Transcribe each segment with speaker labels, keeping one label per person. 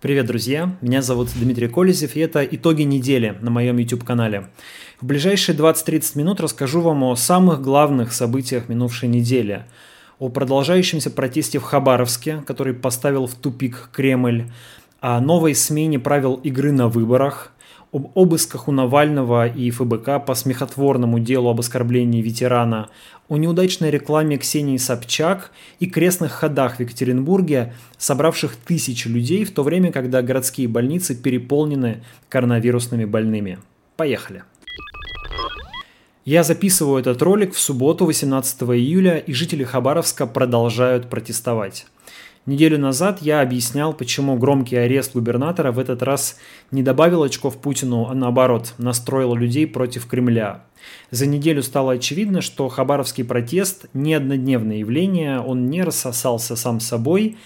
Speaker 1: Привет, друзья! Меня зовут Дмитрий Колезев, и это итоги недели на моем YouTube-канале. В ближайшие 20-30 минут расскажу вам о самых главных событиях минувшей недели. О продолжающемся протесте в Хабаровске, который поставил в тупик Кремль, о новой смене правил игры на выборах, об обысках у Навального и ФБК по смехотворному делу об оскорблении ветерана, о неудачной рекламе Ксении Собчак и крестных ходах в Екатеринбурге, собравших тысячи людей, в то время, когда городские больницы переполнены коронавирусными больными. Поехали! Я записываю этот ролик в субботу 18 июля, и жители Хабаровска продолжают протестовать. Неделю назад я объяснял, почему громкий арест губернатора в этот раз не добавил очков Путину, а наоборот, настроил людей против Кремля. За неделю стало очевидно, что хабаровский протест – не однодневное явление, он не рассосался сам собой.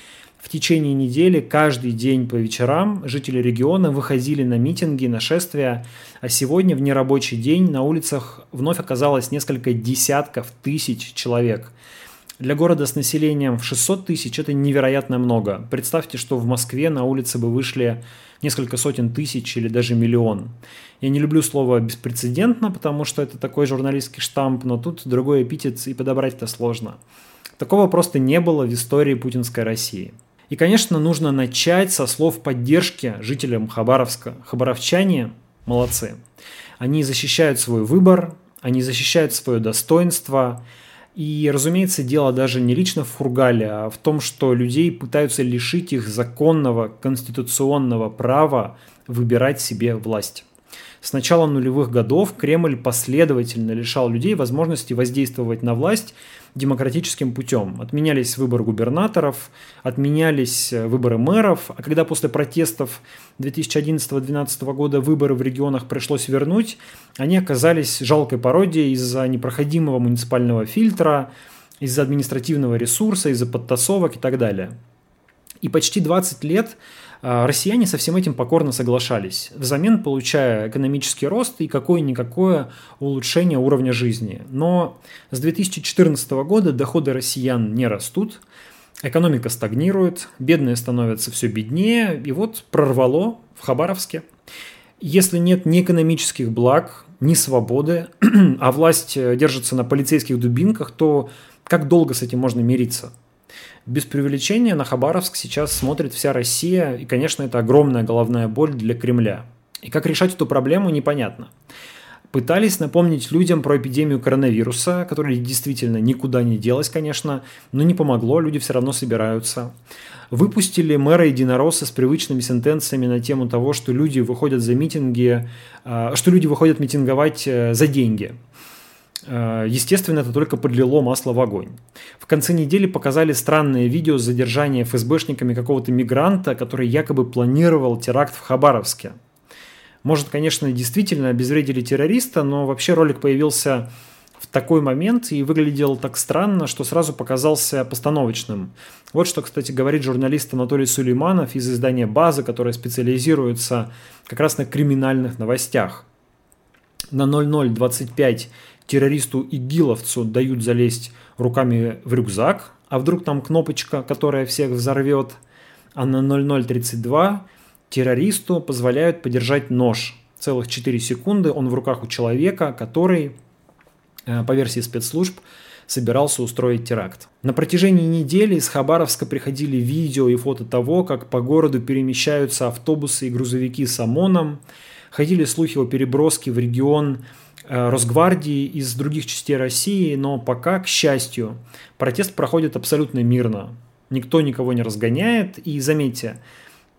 Speaker 1: В течение недели каждый день по вечерам жители региона выходили на митинги, нашествия, а сегодня в нерабочий день на улицах вновь оказалось несколько десятков тысяч человек – для города с населением в 600 тысяч это невероятно много. Представьте, что в Москве на улице бы вышли несколько сотен тысяч или даже миллион. Я не люблю слово «беспрецедентно», потому что это такой журналистский штамп, но тут другой эпитет и подобрать-то сложно. Такого просто не было в истории путинской России. И, конечно, нужно начать со слов поддержки жителям Хабаровска. Хабаровчане молодцы. Они защищают свой выбор, они защищают свое достоинство – и, разумеется, дело даже не лично в Фургале, а в том, что людей пытаются лишить их законного конституционного права выбирать себе власть. С начала нулевых годов Кремль последовательно лишал людей возможности воздействовать на власть демократическим путем. Отменялись выборы губернаторов, отменялись э, выборы мэров, а когда после протестов 2011-2012 года выборы в регионах пришлось вернуть, они оказались жалкой пародией из-за непроходимого муниципального фильтра, из-за административного ресурса, из-за подтасовок и так далее. И почти 20 лет россияне со всем этим покорно соглашались, взамен получая экономический рост и какое-никакое улучшение уровня жизни. Но с 2014 года доходы россиян не растут, экономика стагнирует, бедные становятся все беднее, и вот прорвало в Хабаровске. Если нет ни экономических благ, ни свободы, а власть держится на полицейских дубинках, то как долго с этим можно мириться? Без преувеличения на Хабаровск сейчас смотрит вся Россия, и, конечно, это огромная головная боль для Кремля. И как решать эту проблему, непонятно. Пытались напомнить людям про эпидемию коронавируса, которая действительно никуда не делась, конечно, но не помогло, люди все равно собираются. Выпустили мэра Единоросса с привычными сентенциями на тему того, что люди выходят за митинги, а, что люди выходят митинговать э, за деньги. Э, естественно, это только подлило масло в огонь. В конце недели показали странное видео с задержанием ФСБшниками какого-то мигранта, который якобы планировал теракт в Хабаровске. Может, конечно, действительно обезвредили террориста, но вообще ролик появился в такой момент и выглядел так странно, что сразу показался постановочным. Вот что, кстати, говорит журналист Анатолий Сулейманов из издания «База», которое специализируется как раз на криминальных новостях. На 0025 террористу игиловцу дают залезть руками в рюкзак, а вдруг там кнопочка, которая всех взорвет, а на 0032 террористу позволяют подержать нож. Целых 4 секунды он в руках у человека, который, э, по версии спецслужб, собирался устроить теракт. На протяжении недели из Хабаровска приходили видео и фото того, как по городу перемещаются автобусы и грузовики с ОМОНом. Ходили слухи о переброске в регион Росгвардии из других частей России, но пока, к счастью, протест проходит абсолютно мирно. Никто никого не разгоняет. И заметьте,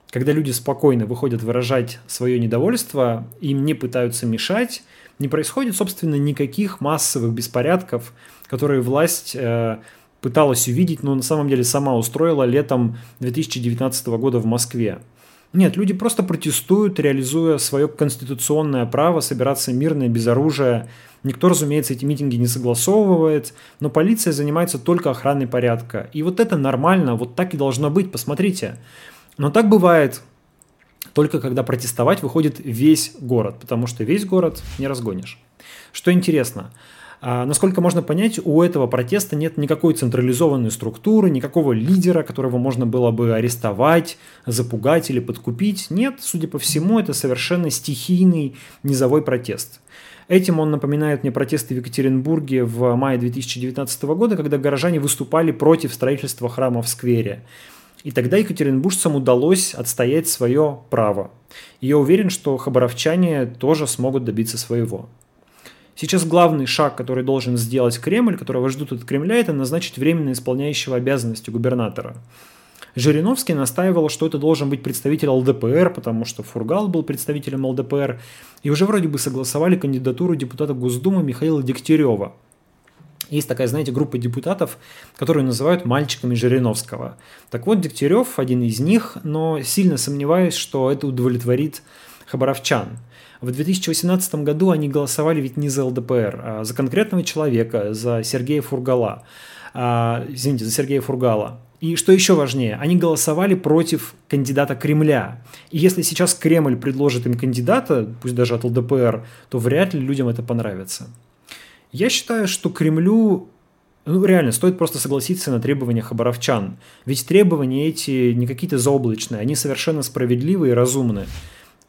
Speaker 1: когда люди спокойно выходят выражать свое недовольство, им не пытаются мешать, не происходит, собственно, никаких массовых беспорядков, которые власть э, пыталась увидеть, но на самом деле сама устроила летом 2019 года в Москве. Нет, люди просто протестуют, реализуя свое конституционное право собираться мирно без оружия. Никто, разумеется, эти митинги не согласовывает, но полиция занимается только охраной порядка. И вот это нормально, вот так и должно быть, посмотрите. Но так бывает только когда протестовать выходит весь город, потому что весь город не разгонишь. Что интересно, насколько можно понять, у этого протеста нет никакой централизованной структуры, никакого лидера, которого можно было бы арестовать, запугать или подкупить. Нет, судя по всему, это совершенно стихийный низовой протест. Этим он напоминает мне протесты в Екатеринбурге в мае 2019 года, когда горожане выступали против строительства храма в сквере. И тогда екатеринбуржцам удалось отстоять свое право. И я уверен, что хабаровчане тоже смогут добиться своего. Сейчас главный шаг, который должен сделать Кремль, которого ждут от Кремля, это назначить временно исполняющего обязанности губернатора. Жириновский настаивал, что это должен быть представитель ЛДПР, потому что Фургал был представителем ЛДПР, и уже вроде бы согласовали кандидатуру депутата Госдумы Михаила Дегтярева. Есть такая, знаете, группа депутатов, которую называют мальчиками Жириновского. Так вот, Дегтярев один из них, но сильно сомневаюсь, что это удовлетворит хабаровчан. В 2018 году они голосовали ведь не за ЛДПР, а за конкретного человека, за Сергея Фургала. А, извините, за Сергея Фургала. И что еще важнее, они голосовали против кандидата Кремля. И если сейчас Кремль предложит им кандидата, пусть даже от ЛДПР, то вряд ли людям это понравится. Я считаю, что Кремлю ну, реально, стоит просто согласиться на требования хабаровчан. Ведь требования эти не какие-то заоблачные, они совершенно справедливые и разумные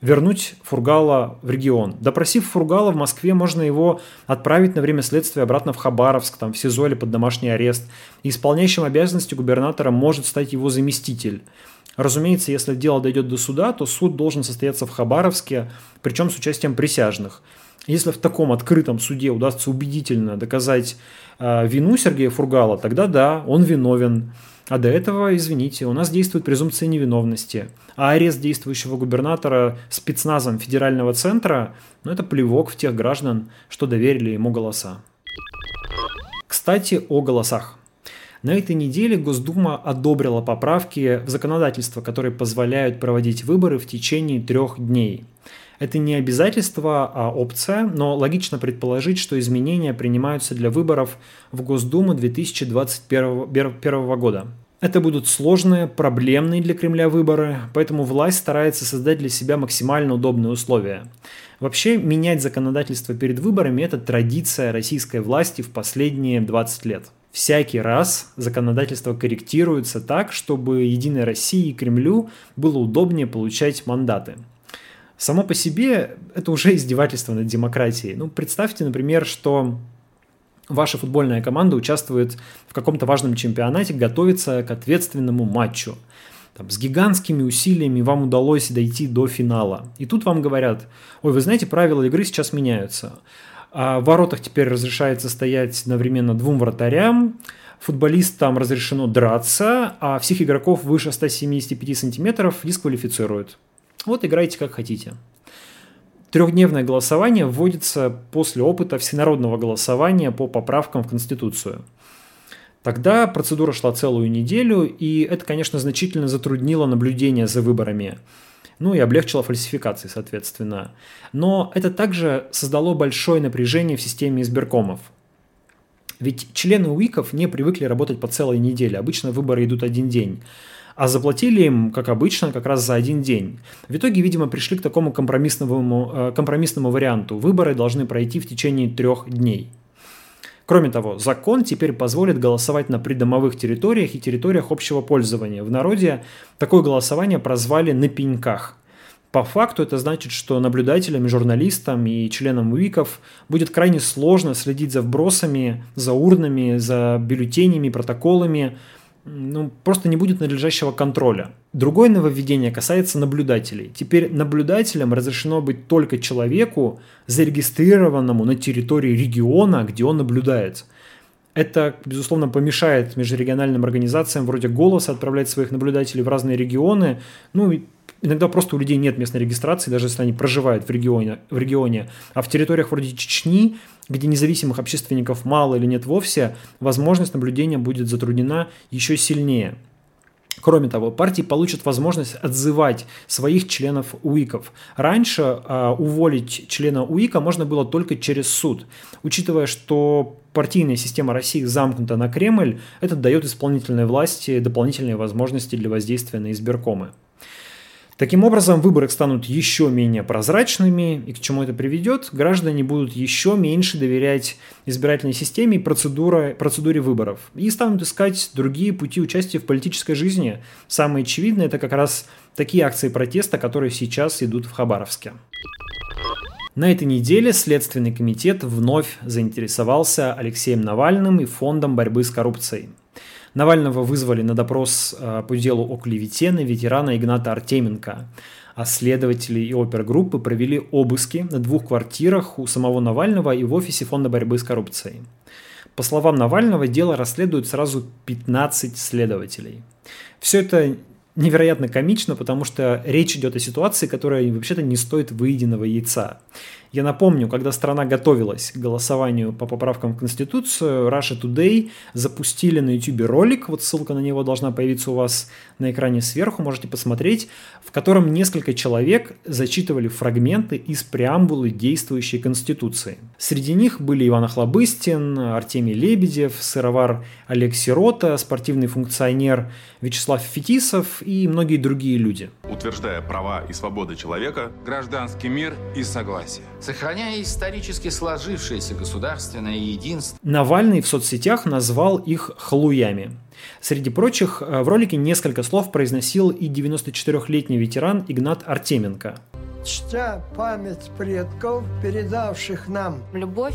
Speaker 1: вернуть Фургала в регион. Допросив Фургала в Москве, можно его отправить на время следствия обратно в Хабаровск, там, в СИЗО или под домашний арест. И исполняющим обязанности губернатора может стать его заместитель. Разумеется, если дело дойдет до суда, то суд должен состояться в Хабаровске, причем с участием присяжных. Если в таком открытом суде удастся убедительно доказать э, вину Сергея Фургала, тогда да, он виновен. А до этого, извините, у нас действует презумпция невиновности. А арест действующего губернатора спецназом федерального центра, ну это плевок в тех граждан, что доверили ему голоса. Кстати, о голосах. На этой неделе Госдума одобрила поправки в законодательство, которые позволяют проводить выборы в течение трех дней. Это не обязательство, а опция, но логично предположить, что изменения принимаются для выборов в Госдуму 2021 года. Это будут сложные, проблемные для Кремля выборы, поэтому власть старается создать для себя максимально удобные условия. Вообще, менять законодательство перед выборами – это традиция российской власти в последние 20 лет. Всякий раз законодательство корректируется так, чтобы Единой России и Кремлю было удобнее получать мандаты. Само по себе это уже издевательство над демократией. Ну, представьте, например, что ваша футбольная команда участвует в каком-то важном чемпионате, готовится к ответственному матчу. Там, с гигантскими усилиями вам удалось дойти до финала. И тут вам говорят, ой, вы знаете, правила игры сейчас меняются. А в воротах теперь разрешается стоять одновременно двум вратарям, футболистам разрешено драться, а всех игроков выше 175 сантиметров дисквалифицируют. Вот играйте как хотите. Трехдневное голосование вводится после опыта всенародного голосования по поправкам в Конституцию. Тогда процедура шла целую неделю, и это, конечно, значительно затруднило наблюдение за выборами. Ну и облегчило фальсификации, соответственно. Но это также создало большое напряжение в системе избиркомов. Ведь члены УИКов не привыкли работать по целой неделе. Обычно выборы идут один день а заплатили им, как обычно, как раз за один день. В итоге, видимо, пришли к такому компромиссному, э, компромиссному варианту. Выборы должны пройти в течение трех дней. Кроме того, закон теперь позволит голосовать на придомовых территориях и территориях общего пользования. В народе такое голосование прозвали «на пеньках». По факту это значит, что наблюдателям, журналистам и членам УИКов будет крайне сложно следить за вбросами, за урнами, за бюллетенями, протоколами, ну, просто не будет надлежащего контроля. Другое нововведение касается наблюдателей. Теперь наблюдателям разрешено быть только человеку, зарегистрированному на территории региона, где он наблюдает. Это, безусловно, помешает межрегиональным организациям вроде «Голоса» отправлять своих наблюдателей в разные регионы. Ну, иногда просто у людей нет местной регистрации, даже если они проживают в регионе, в регионе. А в территориях вроде Чечни, где независимых общественников мало или нет вовсе, возможность наблюдения будет затруднена еще сильнее. Кроме того, партии получат возможность отзывать своих членов УИКов. Раньше э, уволить члена УИКа можно было только через суд. Учитывая, что партийная система России замкнута на Кремль, это дает исполнительной власти дополнительные возможности для воздействия на избиркомы. Таким образом, выборы станут еще менее прозрачными, и к чему это приведет? Граждане будут еще меньше доверять избирательной системе и процедуре, процедуре выборов, и станут искать другие пути участия в политической жизни. Самое очевидное – это как раз такие акции протеста, которые сейчас идут в Хабаровске. На этой неделе Следственный комитет вновь заинтересовался Алексеем Навальным и Фондом борьбы с коррупцией – Навального вызвали на допрос э, по делу о клевете на ветерана Игната Артеменко. А следователи и опергруппы провели обыски на двух квартирах у самого Навального и в офисе Фонда борьбы с коррупцией. По словам Навального, дело расследуют сразу 15 следователей. Все это невероятно комично, потому что речь идет о ситуации, которая вообще-то не стоит выеденного яйца. Я напомню, когда страна готовилась к голосованию по поправкам в Конституцию, Russia Today запустили на YouTube ролик, вот ссылка на него должна появиться у вас на экране сверху, можете посмотреть, в котором несколько человек зачитывали фрагменты из преамбулы действующей Конституции. Среди них были Иван Охлобыстин, Артемий Лебедев, сыровар Олег Сирота, спортивный функционер Вячеслав Фетисов и многие другие люди.
Speaker 2: Утверждая права и свободы человека,
Speaker 3: гражданский мир и согласие сохраняя исторически сложившееся государственное единство.
Speaker 1: Навальный в соцсетях назвал их «хлуями». Среди прочих, э, в ролике несколько слов произносил и 94-летний ветеран Игнат Артеменко.
Speaker 4: Чтя память предков, передавших нам
Speaker 5: любовь,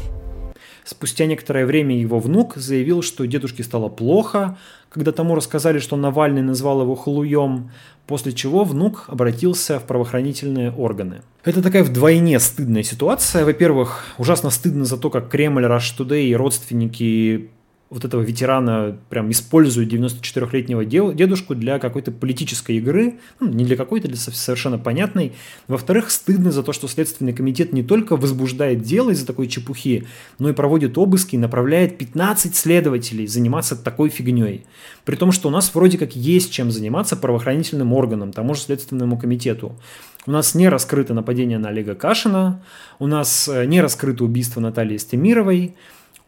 Speaker 1: Спустя некоторое время его внук заявил, что дедушке стало плохо, когда тому рассказали, что Навальный назвал его халуем, после чего внук обратился в правоохранительные органы. Это такая вдвойне стыдная ситуация. Во-первых, ужасно стыдно за то, как Кремль, Rush Today и родственники вот этого ветерана прям используют 94-летнего дедушку для какой-то политической игры, ну, не для какой-то, для совершенно понятной. Во-вторых, стыдно за то, что Следственный комитет не только возбуждает дело из-за такой чепухи, но и проводит обыски и направляет 15 следователей заниматься такой фигней. При том, что у нас вроде как есть чем заниматься правоохранительным органам, тому же Следственному комитету. У нас не раскрыто нападение на Олега Кашина, у нас э, не раскрыто убийство Натальи Стемировой,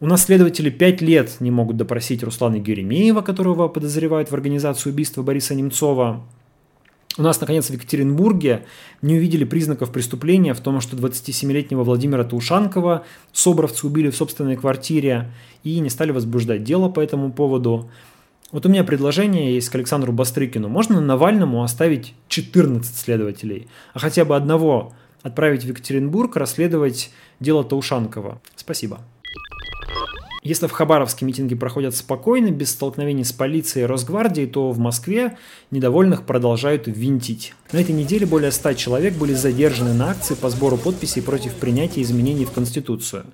Speaker 1: у нас следователи пять лет не могут допросить Руслана Геремеева, которого подозревают в организации убийства Бориса Немцова. У нас, наконец, в Екатеринбурге не увидели признаков преступления в том, что 27-летнего Владимира Таушанкова собровцы убили в собственной квартире и не стали возбуждать дело по этому поводу. Вот у меня предложение есть к Александру Бастрыкину. Можно Навальному оставить 14 следователей, а хотя бы одного отправить в Екатеринбург расследовать дело Таушанкова. Спасибо. Если в Хабаровске митинги проходят спокойно, без столкновений с полицией и Росгвардией, то в Москве недовольных продолжают винтить. На этой неделе более 100 человек были задержаны на акции по сбору подписей против принятия изменений в Конституцию.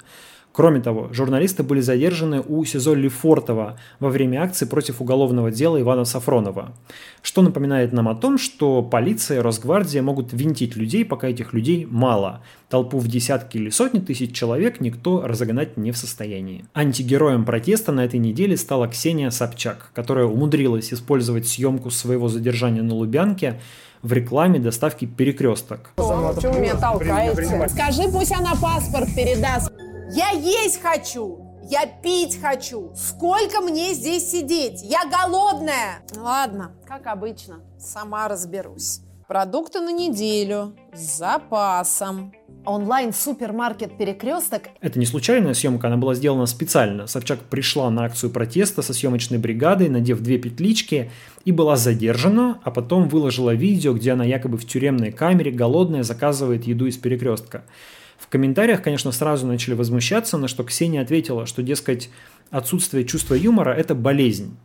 Speaker 1: Кроме того, журналисты были задержаны у СИЗО Лефортово во время акции против уголовного дела Ивана Сафронова. Что напоминает нам о том, что полиция и Росгвардия могут винтить людей, пока этих людей мало. Толпу в десятки или сотни тысяч человек никто разогнать не в состоянии. Антигероем протеста на этой неделе стала Ксения Собчак, которая умудрилась использовать съемку своего задержания на Лубянке в рекламе доставки перекресток.
Speaker 6: Почему меня толкаете? Скажи, пусть она паспорт передаст. Я есть хочу, я пить хочу. Сколько мне здесь сидеть? Я голодная. Ладно, как обычно, сама разберусь. Продукты на неделю с запасом. Онлайн-супермаркет «Перекресток».
Speaker 1: Это не случайная съемка, она была сделана специально. Собчак пришла на акцию протеста со съемочной бригадой, надев две петлички, и была задержана, а потом выложила видео, где она якобы в тюремной камере голодная заказывает еду из перекрестка. Комментариях, конечно, сразу начали возмущаться, на что Ксения ответила, что, дескать, отсутствие чувства юмора – это болезнь.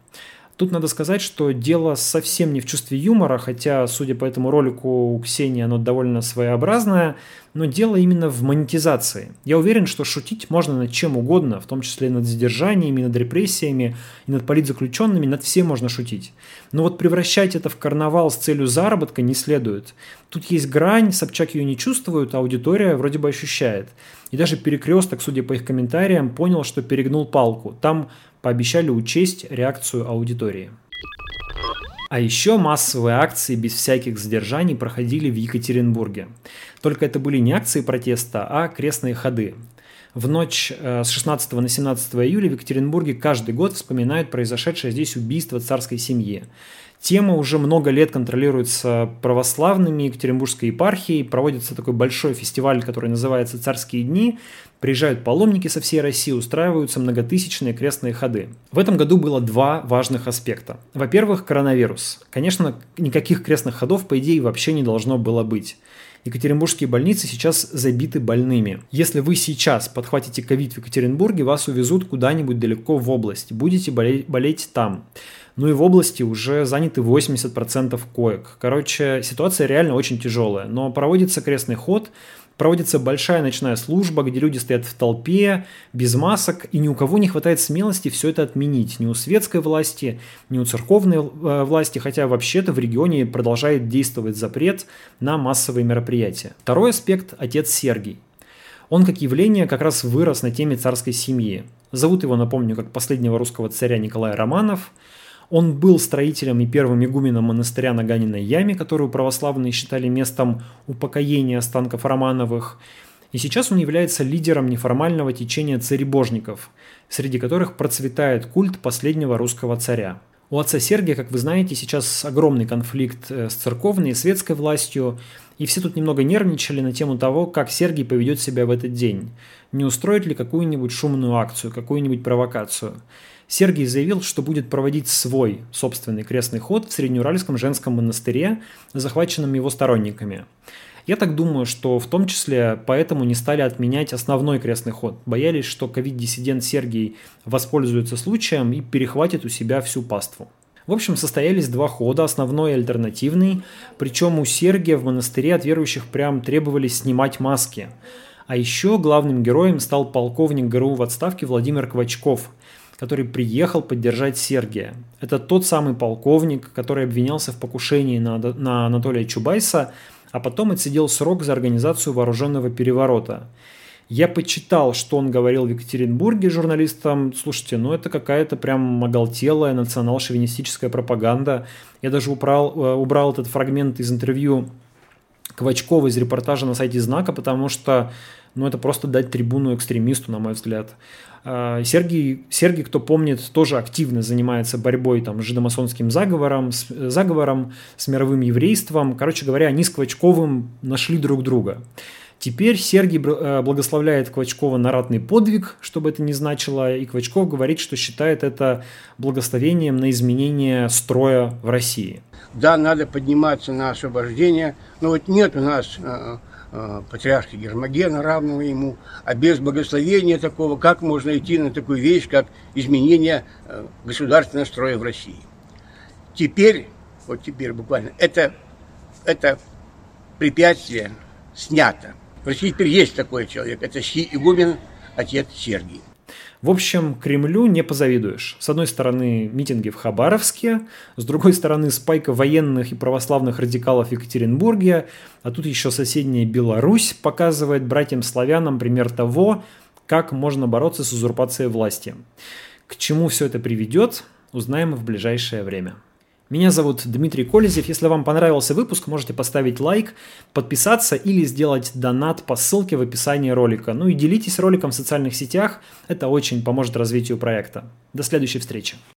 Speaker 1: Тут надо сказать, что дело совсем не в чувстве юмора, хотя, судя по этому ролику, у Ксении оно довольно своеобразное, но дело именно в монетизации. Я уверен, что шутить можно над чем угодно, в том числе над задержаниями, над репрессиями, и над политзаключенными, над всем можно шутить. Но вот превращать это в карнавал с целью заработка не следует. Тут есть грань, Собчак ее не чувствует, а аудитория вроде бы ощущает. И даже перекресток, судя по их комментариям, понял, что перегнул палку. Там пообещали учесть реакцию аудитории. А еще массовые акции без всяких задержаний проходили в Екатеринбурге. Только это были не акции протеста, а крестные ходы. В ночь э, с 16 на 17 июля в Екатеринбурге каждый год вспоминают произошедшее здесь убийство царской семьи. Тема уже много лет контролируется православными Екатеринбургской епархией. Проводится такой большой фестиваль, который называется «Царские дни». Приезжают паломники со всей России, устраиваются многотысячные крестные ходы. В этом году было два важных аспекта. Во-первых, коронавирус. Конечно, никаких крестных ходов, по идее, вообще не должно было быть. Екатеринбургские больницы сейчас забиты больными. Если вы сейчас подхватите ковид в Екатеринбурге, вас увезут куда-нибудь далеко в область. Будете болеть, болеть там. Ну и в области уже заняты 80% коек. Короче, ситуация реально очень тяжелая. Но проводится крестный ход, проводится большая ночная служба, где люди стоят в толпе, без масок, и ни у кого не хватает смелости все это отменить. Ни у светской власти, ни у церковной э, власти, хотя вообще-то в регионе продолжает действовать запрет на массовые мероприятия. Второй аспект – отец Сергий. Он как явление как раз вырос на теме царской семьи. Зовут его, напомню, как последнего русского царя Николая Романов – он был строителем и первым игуменом монастыря на Ганиной яме, которую православные считали местом упокоения останков Романовых. И сейчас он является лидером неформального течения царебожников, среди которых процветает культ последнего русского царя. У отца Сергия, как вы знаете, сейчас огромный конфликт э, с церковной и светской властью, и все тут немного нервничали на тему того, как Сергий поведет себя в этот день. Не устроит ли какую-нибудь шумную акцию, какую-нибудь провокацию. Сергий заявил, что будет проводить свой собственный крестный ход в Среднеуральском женском монастыре, захваченном его сторонниками. Я так думаю, что в том числе поэтому не стали отменять основной крестный ход. Боялись, что ковид-диссидент Сергий воспользуется случаем и перехватит у себя всю паству. В общем, состоялись два хода, основной и альтернативный. Причем у Сергия в монастыре от верующих прям требовались снимать маски. А еще главным героем стал полковник ГРУ в отставке Владимир Квачков – который приехал поддержать Сергия. Это тот самый полковник, который обвинялся в покушении на, на Анатолия Чубайса, а потом отсидел срок за организацию вооруженного переворота. Я почитал, что он говорил в Екатеринбурге журналистам. Слушайте, ну это какая-то прям оголтелая национал-шовинистическая пропаганда. Я даже убрал, э, убрал этот фрагмент из интервью Квачкова из репортажа на сайте «Знака», потому что ну, это просто дать трибуну экстремисту, на мой взгляд. А, Сергей, Сергей, кто помнит, тоже активно занимается борьбой там, с жидомасонским заговором, с, заговором, с мировым еврейством. Короче говоря, они с Квачковым нашли друг друга. Теперь Сергий э, благословляет Квачкова на ратный подвиг, чтобы это не значило, и Квачков говорит, что считает это благословением на изменение строя в России.
Speaker 5: Да, надо подниматься на освобождение, но вот нет у нас э, Э, патриарха Гермогена, равного ему, а без благословения такого, как можно идти на такую вещь, как изменение государственного строя в России. Теперь, вот теперь буквально, это, это препятствие снято. В России теперь есть такой человек, это Си Игумен, отец Сергий.
Speaker 1: В общем, Кремлю не позавидуешь. С одной стороны, митинги в Хабаровске, с другой стороны, спайка военных и православных радикалов в Екатеринбурге, а тут еще соседняя Беларусь показывает братьям-славянам пример того, как можно бороться с узурпацией власти. К чему все это приведет, узнаем в ближайшее время. Меня зовут Дмитрий Колезев. Если вам понравился выпуск, можете поставить лайк, подписаться или сделать донат по ссылке в описании ролика. Ну и делитесь роликом в социальных сетях, это очень поможет развитию проекта. До следующей встречи.